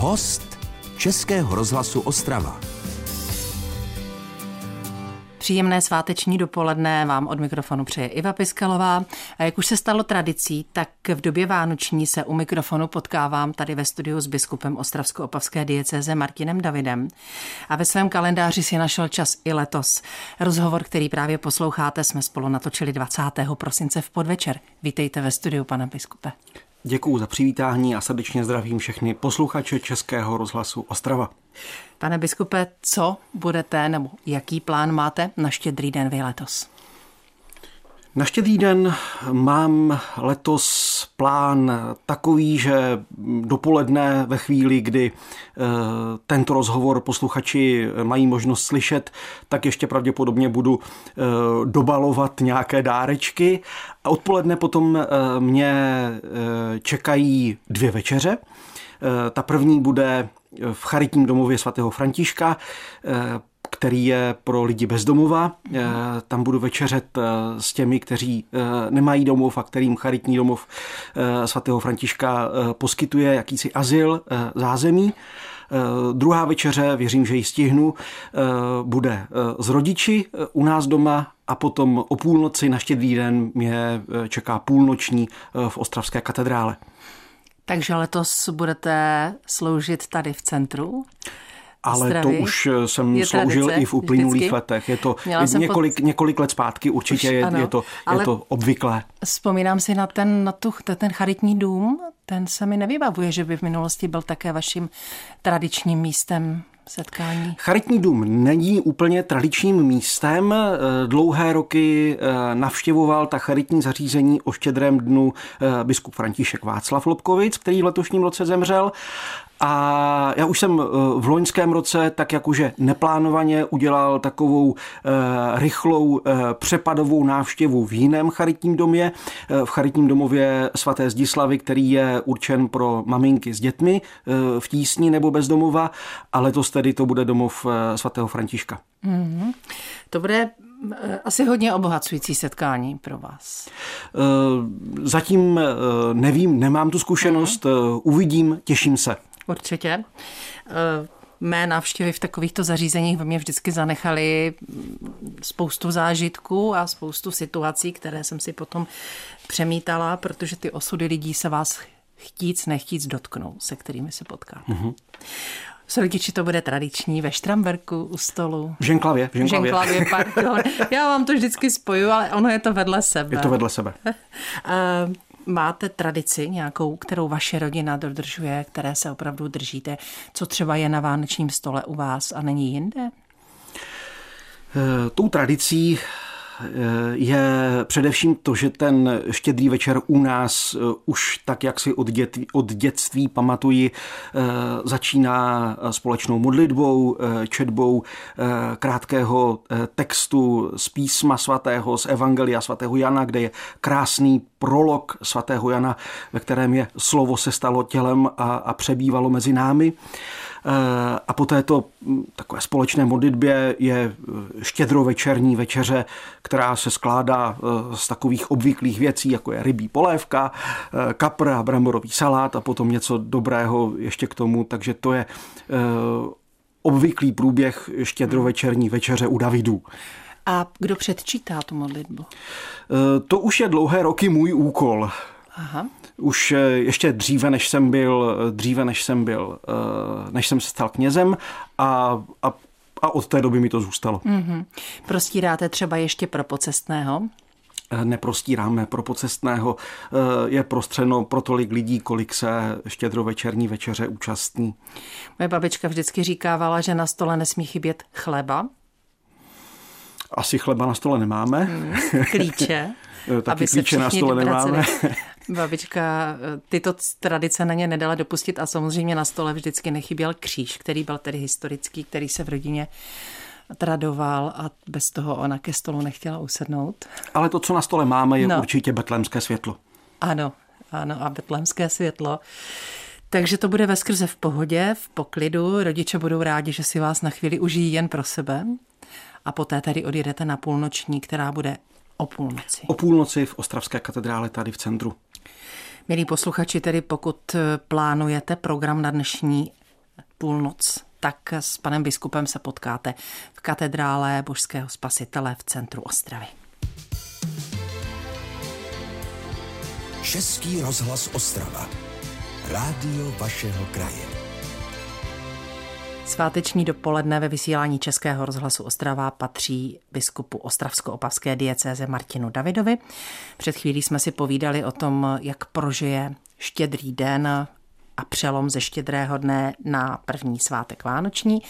Host Českého rozhlasu Ostrava. Příjemné sváteční dopoledne vám od mikrofonu přeje Iva Piskalová. A jak už se stalo tradicí, tak v době Vánoční se u mikrofonu potkávám tady ve studiu s biskupem Ostravsko-Opavské diecéze Martinem Davidem. A ve svém kalendáři si našel čas i letos. Rozhovor, který právě posloucháte, jsme spolu natočili 20. prosince v podvečer. Vítejte ve studiu, pane biskupe. Děkuji za přivítání a srdečně zdravím všechny posluchače Českého rozhlasu Ostrava. Pane biskupe, co budete nebo jaký plán máte na štědrý den vy letos? Na štědrý den mám letos plán takový, že dopoledne ve chvíli, kdy eh, tento rozhovor posluchači mají možnost slyšet, tak ještě pravděpodobně budu eh, dobalovat nějaké dárečky. A odpoledne potom eh, mě čekají dvě večeře. Ta první bude v charitním domově svatého Františka, který je pro lidi bezdomova. Eh, tam budu večeřet eh, s těmi, kteří eh, nemají domov a kterým charitní domov svatého Františka poskytuje jakýsi azyl, zázemí. Druhá večeře, věřím, že ji stihnu, bude z rodiči u nás doma a potom o půlnoci na štědrý den mě čeká půlnoční v Ostravské katedrále. Takže letos budete sloužit tady v centru? Ale Zdraví. to už eh, jsem je sloužil tradice, i v uplynulých vždycky. letech. Je to několik, pod... několik let zpátky, určitě už, je, je, to, je to obvyklé. Vzpomínám si na ten, na tu, ten charitní dům, ten se mi nevybavuje, že by v minulosti byl také vaším tradičním místem setkání? Charitní dům není úplně tradičním místem. Eh, dlouhé roky eh, navštěvoval ta charitní zařízení o štědrém dnu biskup František Václav Lobkovic, který v letošním roce zemřel a já už jsem eh, v loňském roce tak jakože neplánovaně udělal takovou eh, rychlou eh, přepadovou návštěvu v jiném charitním domě, v charitním domově svaté Zdislavy, který je určen pro maminky s dětmi v tísni nebo bezdomova a letos tedy to bude domov svatého Františka. Mm-hmm. To bude asi hodně obohacující setkání pro vás. Zatím nevím, nemám tu zkušenost, mm-hmm. uvidím, těším se. Určitě. Eh, mé návštěvy v takovýchto zařízeních ve mě vždycky zanechaly spoustu zážitků a spoustu situací, které jsem si potom přemítala, protože ty osudy lidí se vás chtíc, nechtíc dotknou, se kterými se potkáte. Mm-hmm. S rodiči to bude tradiční ve Štramberku u stolu. V Ženklavě. V Ženklavě, Ženklavě pardon. Já vám to vždycky spoju, ale ono je to vedle sebe. Je to vedle sebe. Máte tradici nějakou, kterou vaše rodina dodržuje, které se opravdu držíte? Co třeba je na vánočním stole u vás a není jinde? Eh, tou tradicí je především to, že ten štědrý večer u nás eh, už tak, jak si od, dět, od dětství pamatuji, eh, začíná společnou modlitbou, eh, četbou krátkého textu z písma svatého, z Evangelia svatého Jana, kde je krásný prolog svatého Jana, ve kterém je slovo se stalo tělem a, a přebývalo mezi námi. Eh, a po této hm, takové společné modlitbě je eh, štědrovečerní večeře, která se skládá eh, z takových obvyklých věcí, jako je rybí polévka, kapr a bramborový salát a potom něco dobrého ještě k tomu, takže to je obvyklý průběh štědrovečerní večeře u Davidů. A kdo předčítá tu modlitbu? To už je dlouhé roky můj úkol. Aha. Už eh, ještě dříve, než jsem byl, eh, dříve, než jsem byl, eh, než jsem se stal knězem a, a, a od té doby mi to zůstalo. Mm-hmm. Prostíráte třeba ještě pro pocestného? neprostíráme pro pocestného, je prostřeno pro tolik lidí, kolik se štědrovečerní večeře účastní. Moje babička vždycky říkávala, že na stole nesmí chybět chleba. Asi chleba na stole nemáme. Hmm, klíče. Taky aby klíče na stole nemáme. Babička eh, tyto tradice na ně nedala dopustit a samozřejmě na stole vždycky nechyběl kříž, který byl tedy historický, který se v rodině tradoval a bez toho ona ke stolu nechtěla usednout. Ale to, co na stole máme, je no. určitě betlémské světlo. Ano, ano a betlémské světlo. Takže to bude ve skrze v pohodě, v poklidu. Rodiče budou rádi, že si vás na chvíli užijí jen pro sebe. A poté tady odjedete na půlnoční, která bude o půlnoci. O půlnoci v Ostravské katedrále tady v centru. Milí posluchači, tedy pokud plánujete program na dnešní půlnoc, tak s panem biskupem se potkáte v katedrále Božského spasitele v centru Ostravy. Český rozhlas Ostrava. Rádio vašeho kraje. Sváteční dopoledne ve vysílání Českého rozhlasu Ostrava patří biskupu Ostravsko-opavské diecéze Martinu Davidovi. Před chvílí jsme si povídali o tom, jak prožije štědrý den a přelom ze štědrého dne na první svátek Vánoční.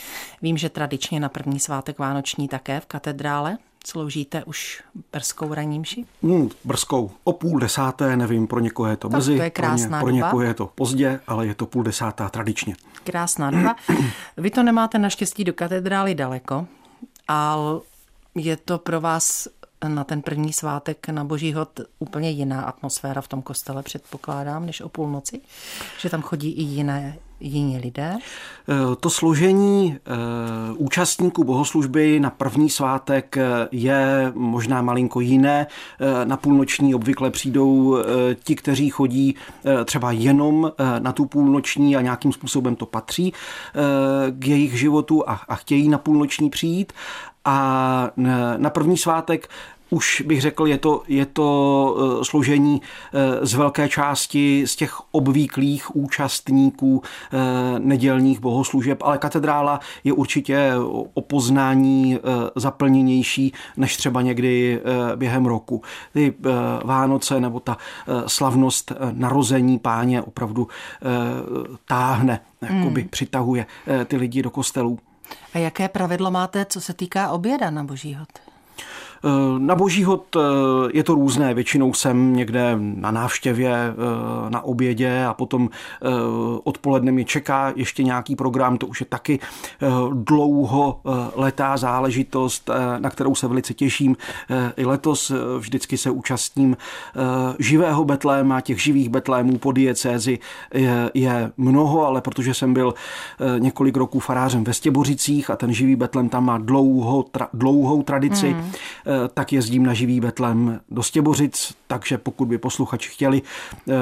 Vím, že tradičně na první svátek Vánoční také v katedrále Sloužíte už brzkou ranímši? Hmm, brzkou. O půl desáté, nevím, pro někoho je to tak brzy, to je krásná pro, ně, pro někoho je to pozdě, ale je to půl desátá tradičně. Krásná doba. Vy to nemáte naštěstí do katedrály daleko, ale je to pro vás na ten první svátek na Boží hod úplně jiná atmosféra v tom kostele, předpokládám, než o půlnoci, že tam chodí i jiné jiní lidé? Eh, to složení eh, účastníků bohoslužby na první svátek eh, je možná malinko jiné. Na půlnoční obvykle přijdou ti, kteří chodí třeba jenom na tu půlnoční a nějakým způsobem to patří k jejich životu a, a chtějí na půlnoční přijít. A na první svátek už bych řekl, je to, je to eh, složení eh, z velké části z těch obvyklých účastníků eh, nedělních bohoslužeb, ale katedrála je určitě o poznání zaplněnější než třeba někdy během roku. Ty Vánoce nebo ta slavnost narození páně opravdu táhne, jakoby hmm. přitahuje ty lidi do kostelů. A jaké pravidlo máte, co se týká oběda na Boží hod? Eh, na boží hod eh, je to různé. Většinou jsem někde na návštěvě, eh, na obědě a potom odpoledne mě čeká ještě nějaký program. To už je taky dlouho letá záležitost, na kterou se velice těším. I letos vždycky se účastním živého betléma, těch živých betlémů po diecézi je, je mnoho, ale protože jsem byl několik roků farářem ve Stěbořicích a ten živý betlém tam má dlouho, tra, dlouhou tradici, mm tak jezdím na živý Betlem do Stěbořic, takže pokud by posluchači chtěli eh,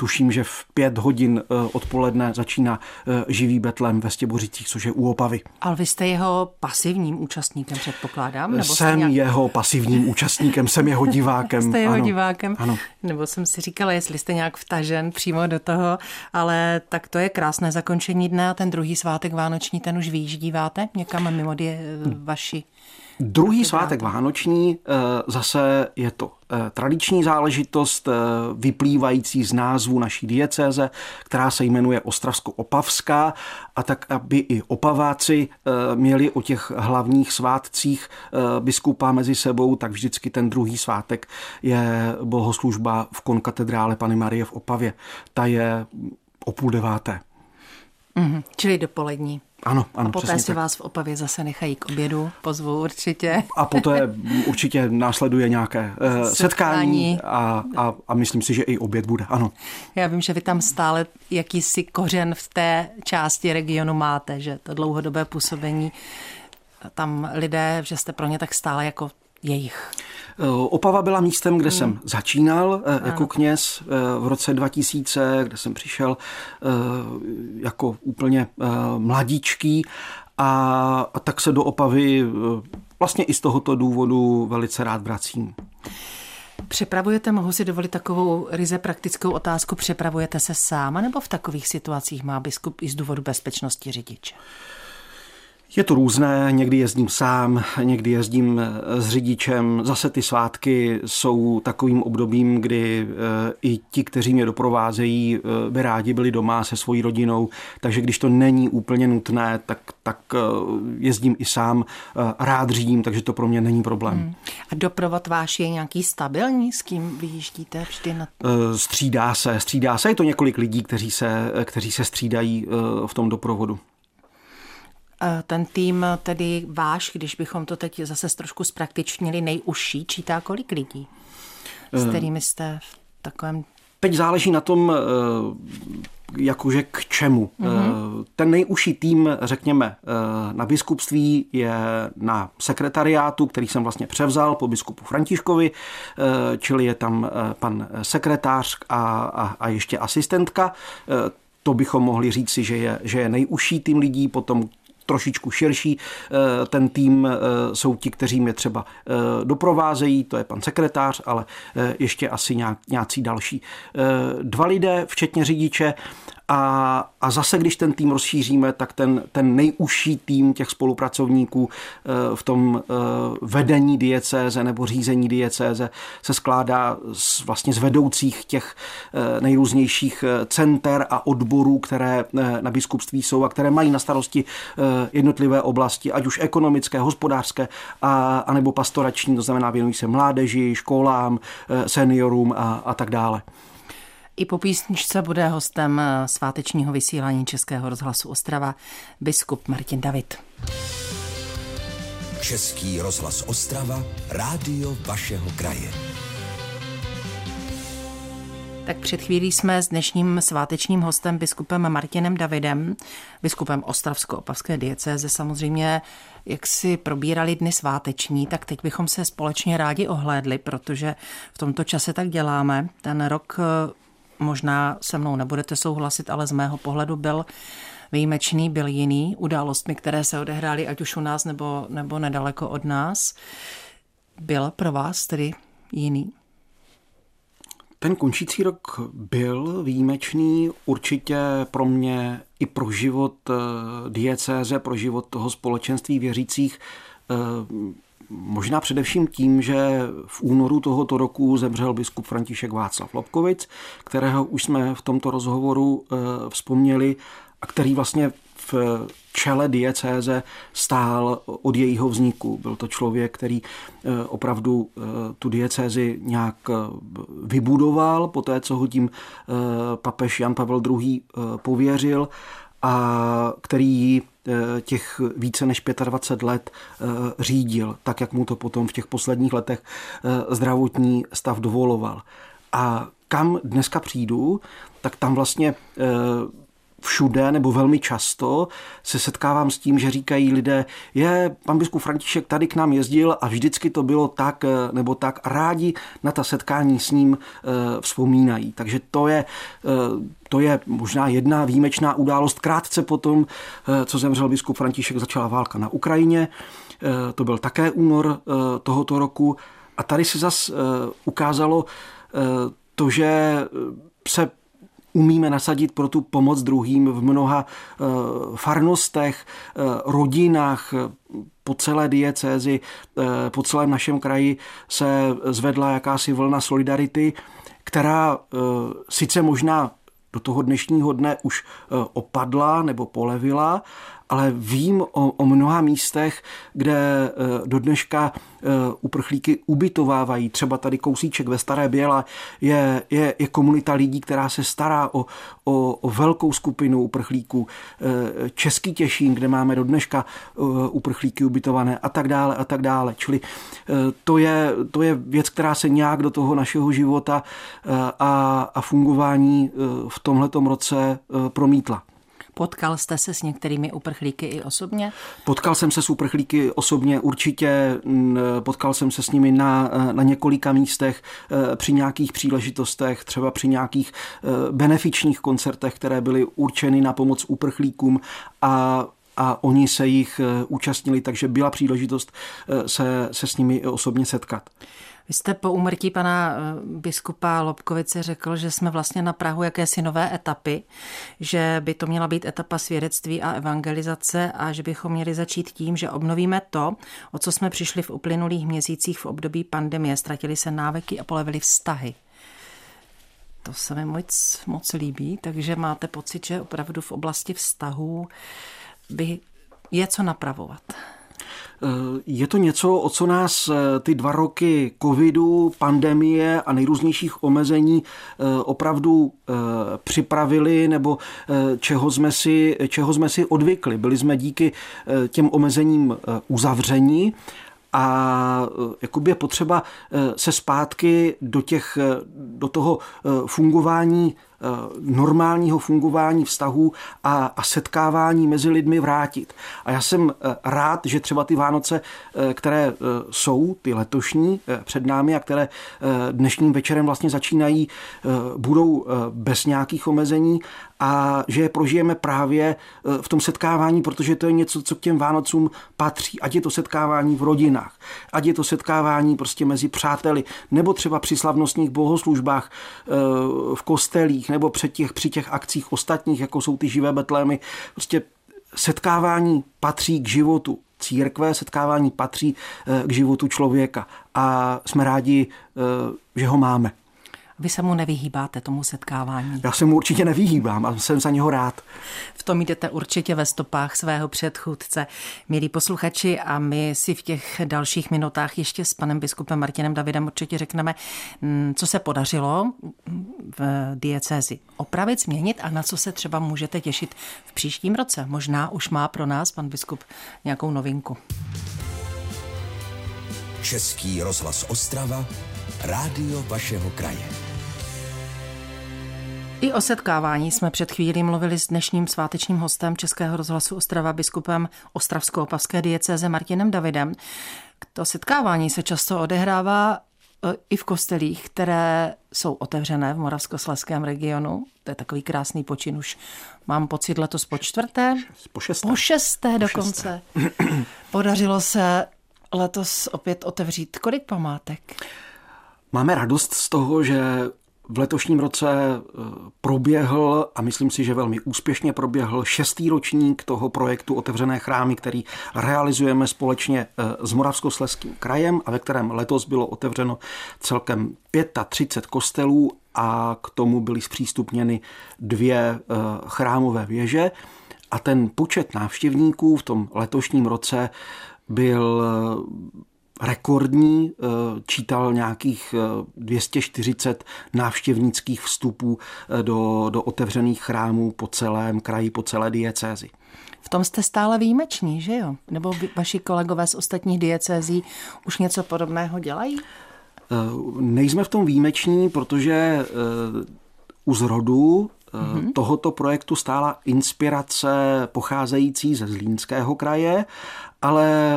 tuším, že v pět hodin eh, odpoledne začíná živý betlem ve Stěbořicích, což je u Opavy. Ale vy jste jeho pasivním účastníkem, předpokládám? Nebo jsem nějak... jeho pasivním účastníkem, jsem jeho divákem. jste jeho ano. divákem? Ano. Nebo jsem si říkala, jestli jste nějak vtažen přímo do toho, ale tak to je krásné zakončení dne a ten druhý svátek vánoční, ten už vyjíždíváte někam mimo die, vaši Druhý svátek vánoční eh, zase je to eh, tradiční záležitost eh, vyplývající z názvu naší diecéze, která se jmenuje Ostravsko-Opavská a tak, aby i opaváci měli o těch hlavních svátcích biskupa mezi sebou, tak vždycky ten druhý svátek je bohoslužba v konkatedrále Pany Marie v Opavě. Ta je o půl deváté. Mm-hmm, čili dopolední. Ano, ano. A poté si tak. vás v Opavě zase nechají k obědu, pozvu určitě. A poté určitě následuje nějaké uh, setkání a, a, a myslím si, že i oběd bude, ano. Já vím, že vy tam stále jakýsi kořen v té části regionu máte, že to dlouhodobé působení tam lidé, že jste pro ně tak stále jako jejich. Eh, Opava byla místem, kde hmm. jsem začínal eh, ano. jako kněz v roce 2000, kde jsem přišel jako úplně mladíčký a, a tak se do Opavy vlastně i z tohoto důvodu velice rád vracím. Přepravujete, mohu si dovolit takovou ryze praktickou otázku, přepravujete se sám, nebo v takových situacích má biskup i z důvodu bezpečnosti řidiče? Je to různé, někdy jezdím sám, někdy jezdím eh, s řidičem. Zase ty svátky jsou takovým obdobím, kdy eh, i ti, kteří mě doprovázejí, eh, by rádi byli doma se svojí rodinou, takže když to není úplně nutné, tak, tak jezdím i sám, rád řídím, takže to pro mě není problém. Hmm. A doprovod váš je nějaký stabilní, s kým vyjíždíte vždy na Střídá se, střídá se, je to několik lidí, kteří se, kteří se střídají v tom doprovodu. Ten tým tedy váš, když bychom to teď zase trošku zpraktičnili, nejužší, čítá kolik lidí, s eh. kterými jste v takovém... Teď záleží na tom, eh, jakože k čemu. Mm-hmm. Ten nejužší tým, řekněme, na biskupství je na sekretariátu, který jsem vlastně převzal po biskupu Františkovi, čili je tam pan sekretář a, a, a ještě asistentka to bychom mohli říct si, že je, že je nejužší tým lidí, potom trošičku širší. Eh, ten tým eh, jsou ti, kteří mě třeba eh, doprovázejí, to je pan sekretář, ale ještě asi nějací další. Dva lidé, včetně řidiče, a, a zase, když ten tým rozšíříme, tak ten, ten nejužší tým těch spolupracovníků v tom vedení diecéze nebo řízení diecéze se skládá z, vlastně z vedoucích těch nejrůznějších center a odborů, které na biskupství jsou a které mají na starosti jednotlivé oblasti, ať už ekonomické, hospodářské, a, anebo pastorační, to znamená věnují se mládeži, školám, eh, seniorům a, a tak dále. I po písničce bude hostem eh, svátečního vysílání Českého rozhlasu Ostrava biskup Martin David. Český rozhlas Ostrava, rádio vašeho kraje. Tak před chvílí jsme s dnešním svátečním hostem biskupem Martinem Davidem, biskupem Ostravsko-Opavské diecéze samozřejmě, jak si probírali dny sváteční, tak teď bychom se společně rádi ohlédli, protože v tomto čase tak děláme. Ten rok eh, možná se mnou nebudete souhlasit, ale z mého pohledu byl výjimečný, byl jiný událostmi, které se odehrály ať už u nás nebo, nebo nedaleko od nás. Byl pro vás tedy jiný? Ten končící rok byl výjimečný určitě pro mě i pro život eh, diecéze, pro život toho společenství věřících. Možná především tím, že v únoru tohoto roku zemřel biskup František Václav Lobkovic, kterého už jsme v tomto rozhovoru eh, vzpomněli a který vlastně v čele diecéze stál od jejího vzniku. Byl to člověk, který eh, opravdu eh, tu diecézi nějak vybudoval, po té, co ho tím papež Jan Pavel II. pověřil a který ji těch více než 25 let řídil, tak jak mu to potom v těch posledních letech zdravotní stav dovoloval. A kam dneska přijdu, tak tam vlastně všude nebo velmi často se setkávám s tím, že říkají lidé, je, pan biskup František tady k nám jezdil a vždycky to bylo tak eh, nebo tak. Rádi na ta setkání s ním eh, vzpomínají. Takže to je, eh, to je možná jedna výjimečná událost. Krátce potom, co zemřel biskup František, začala válka na Ukrajině. To byl také únor tohoto roku. A tady se zas ukázalo to, že se umíme nasadit pro tu pomoc druhým v mnoha eh, farnostech, eh, rodinách, po celé diecézi, eh, po celém našem kraji se zvedla jakási vlna solidarity, která sice možná do toho dnešního dne už opadla nebo polevila, ale vím o, o mnoha místech, kde eh, do dneška eh, uprchlíky ubytovávají. Třeba tady kousíček ve Staré Běla je, je, je komunita lidí, která se stará o, o, o velkou skupinu uprchlíků. Eh, Český Těšín, kde máme do dneška uprchlíky ubytované a tak dále a tak dále. Čili to je, to je věc, která se nějak do toho našeho života a, a fungování v tomhletom roce promítla. Potkal jste se s některými uprchlíky i osobně? Potkal jsem se s uprchlíky osobně určitě, potkal jsem se s nimi na, na několika místech e, při nějakých příležitostech, třeba při nějakých e, benefičních koncertech, které byly určeny na pomoc uprchlíkům a a oni se jich e, účastnili, takže byla příležitost se, se s nimi osobně setkat. Vy jste po umrtí pana eh, biskupa Lobkovice řekl, že jsme vlastně na Prahu jakési nové etapy, že by to měla být etapa svědectví a evangelizace a že bychom měli začít tím, že obnovíme to, o co jsme přišli v uplynulých měsících v období pandemie. Ztratili se návyky a polevily vztahy. To se mi moc, moc líbí, takže máte pocit, že opravdu v oblasti vztahů by je co napravovat. Eh, je to něco, o co nás eh, ty dva roky covidu, pandemie a nejrůznějších omezení eh, opravdu připravili nebo čeho jsme si, čeho jsme si odvykli. Byli jsme díky těm omezením uzavření a jakoby je potřeba se zpátky do, těch, do toho fungování normálního fungování vztahů a, a setkávání mezi lidmi vrátit. A já jsem rád, že třeba ty Vánoce, které jsou, ty letošní před námi a které dnešním večerem vlastně začínají, budou bez nějakých omezení a že je prožijeme právě v tom setkávání, protože to je něco, co k těm Vánocům patří. Ať je to setkávání v rodinách, ať je to setkávání prostě mezi přáteli, nebo třeba při slavnostních bohoslužbách eh, v kostelích, nebo při těch, při těch akcích ostatních, jako jsou ty živé betlémy. Prostě setkávání patří k životu církve, setkávání patří eh, k životu člověka a jsme rádi, eh, že ho máme. Vy se mu nevyhýbáte tomu setkávání. Já se mu určitě nevyhýbám a jsem za něho rád. V tom jdete určitě ve stopách svého předchůdce. Milí posluchači, a my si v těch dalších minutách ještě s panem biskupem Martinem Davidem určitě řekneme, mm, co se podařilo v diecézi opravit, změnit a na co se třeba můžete těšit v příštím roce. Možná už má pro nás pan biskup nějakou novinku. Český rozhlas Ostrava, rádio vašeho kraje. I o setkávání jsme před chvílí mluvili s dnešním svátečním hostem Českého rozhlasu Ostrava biskupem Ostravsko-opavské diecéze Martinem Davidem. To setkávání se často odehrává e, i v kostelích, které jsou otevřené v Moravskosleském regionu. To je takový krásný počin už. Mám pocit letos po čtvrté? Po šesté. Po šesté dokonce. Po šesté. Podařilo se letos opět otevřít kolik památek? Máme radost z toho, že v letošním roce eh, proběhl, a myslím si, že velmi úspěšně proběhl, šestý ročník toho projektu Otevřené chrámy, který realizujeme společně eh, s Moravskosleským krajem a ve kterém letos bylo otevřeno celkem 35 kostelů a k tomu byly zpřístupněny dvě eh, chrámové věže. A ten počet návštěvníků v tom letošním roce byl rekordní, eh, čítal nějakých 240 eh, návštěvnických vstupů eh, do, do otevřených chrámů po celém kraji, po celé diecézi. V tom jste stále výjimeční, že jo? Nebo vaši kolegové z ostatních diecézí už něco podobného dělají? Nejsme v tom výjimeční, protože u zrodu mm-hmm. tohoto projektu stála inspirace pocházející ze Zlínského kraje, ale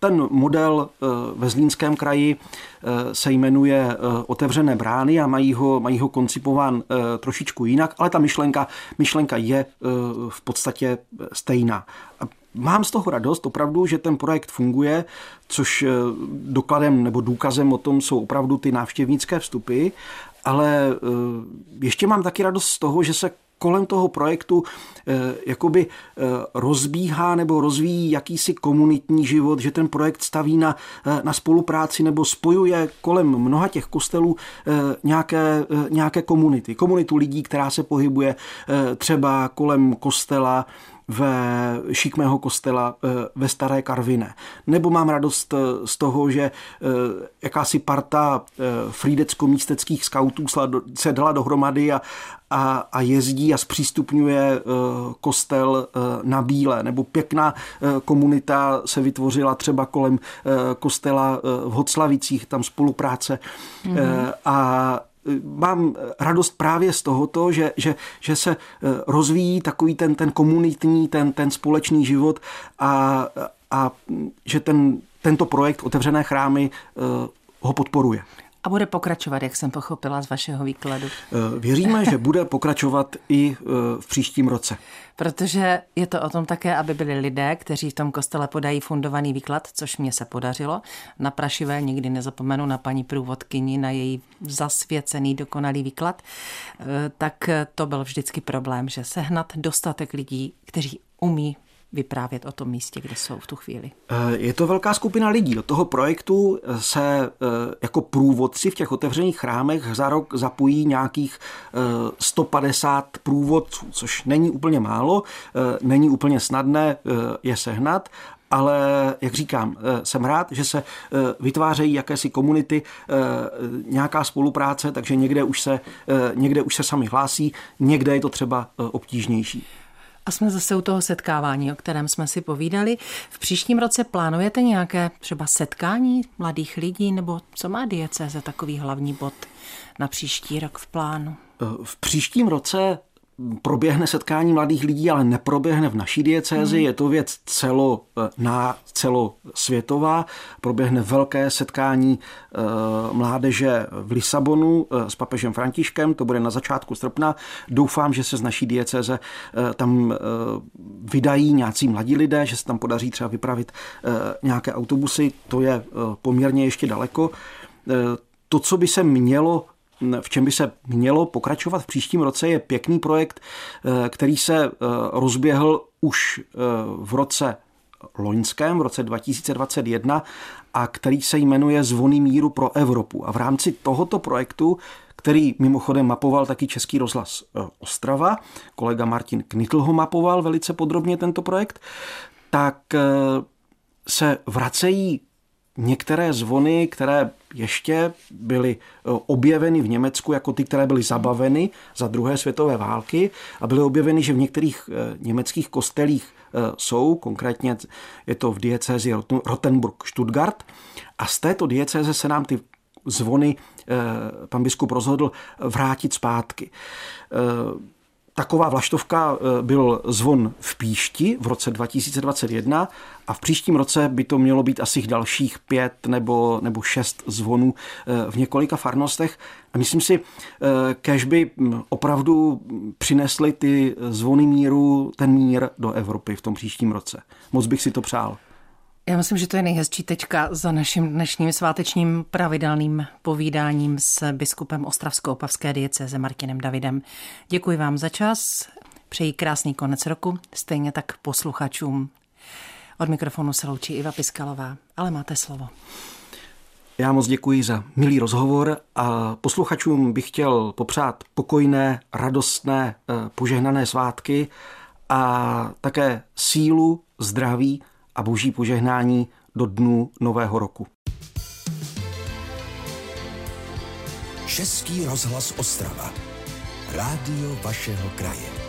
ten model eh, ve Zlínském kraji eh, se jmenuje eh, Otevřené brány a mají ho, mají ho koncipován trošičku jinak, ale ta myšlenka, myšlenka je v podstatě stejná. Mám z toho radost opravdu, že ten projekt funguje, což dokladem nebo důkazem o tom jsou opravdu ty návštěvnické vstupy, ale ještě mám taky radost z toho, že se kolem toho projektu eh, jakoby eh, rozbíhá nebo rozvíjí jakýsi komunitní život, že ten projekt staví na, eh, na spolupráci nebo spojuje kolem mnoha těch kostelů nějaké, nějaké komunity. Komunitu lidí, která se pohybuje třeba kolem kostela, ve šikmého kostela ve Staré Karviné. Nebo mám radost z toho, že jakási parta frídecko-místeckých skautů se dala dohromady a, a, a jezdí a zpřístupňuje kostel na bílé, nebo pěkná komunita se vytvořila třeba kolem kostela v Hoclavicích, tam spolupráce mm-hmm. a mám radost právě z tohoto, že, že, že se rozvíjí takový ten, ten komunitní, ten, ten společný život a, a že ten, tento projekt Otevřené chrámy ho podporuje. A bude pokračovat, jak jsem pochopila z vašeho výkladu. Eh, věříme, že bude pokračovat i eh, v příštím roce. Protože je to o tom také, aby byli lidé, kteří v tom kostele podají fundovaný výklad, což mě se podařilo. Na Prašivé nikdy nezapomenu na paní průvodkyni, na její zasvěcený, dokonalý výklad. Eh, tak to byl vždycky problém, že sehnat dostatek lidí, kteří umí vyprávět o tom místě, kde jsou v tu chvíli? Eh, je to velká skupina lidí. Do toho projektu se eh, jako průvodci v těch otevřených chrámech za rok zapojí nějakých 150 eh, průvodců, což není úplně málo, není úplně snadné je sehnat, ale jak říkám, jsem rád, že se vytvářejí jakési komunity, nějaká spolupráce, takže někde už se, někde už se sami hlásí, někde je to třeba obtížnější. A jsme zase u toho setkávání, o kterém jsme si povídali. V příštím roce plánujete nějaké třeba setkání mladých lidí, nebo co má diecéze takový hlavní bod na příští rok v plánu? V příštím roce proběhne setkání mladých lidí, ale neproběhne v naší diecézi. Hmm. Je to věc celo, na, celosvětová. Proběhne velké setkání e, mládeže v Lisabonu e, s papežem Františkem. To bude na začátku srpna. Doufám, že se z naší diecéze e, tam e, vydají nějací mladí lidé, že se tam podaří třeba vypravit e, nějaké autobusy. To je e, poměrně ještě daleko. E, to, co by se mělo v čem by se mělo pokračovat v příštím roce, je pěkný projekt, eh, který se eh, rozběhl už eh, v roce loňském, v roce 2021 a který se jmenuje Zvony míru pro Evropu. A v rámci tohoto projektu, který mimochodem mapoval taky Český rozhlas Ostrava, kolega Martin Knitl ho mapoval velice podrobně tento projekt, tak se vracejí některé zvony, které ještě byly eh, objeveny v Německu jako ty, které byly zabaveny za druhé světové války a byly objeveny, že v některých eh, německých kostelích eh, jsou, konkrétně je to v diecézi Rottenburg-Stuttgart a z této diecéze se nám ty zvony pan biskup rozhodl vrátit zpátky. Taková vlaštovka eh, byl zvon v Píšti v roce 2021 a v příštím roce by to mělo být asi dalších pět nebo, nebo šest zvonů eh, v několika farnostech. A myslím si, eh, kež by hm, opravdu přinesly ty zvony míru, ten mír do Evropy v tom příštím roce. Moc bych si to přál. Já myslím, že to je nejhezčí tečka za naším dnešním svátečním pravidelným povídáním s biskupem Ostravsko-Opavské diecéze Martinem Davidem. Děkuji vám za čas, přeji krásný konec roku, stejně tak posluchačům. Od mikrofonu se loučí Iva Piskalová, ale máte slovo. Já moc děkuji za milý rozhovor a posluchačům bych chtěl popřát pokojné, radostné, eh, požehnané svátky a také sílu, zdraví a boží požehnání do dnů nového roku. Český rozhlas Ostrava. Rádio vašeho kraje.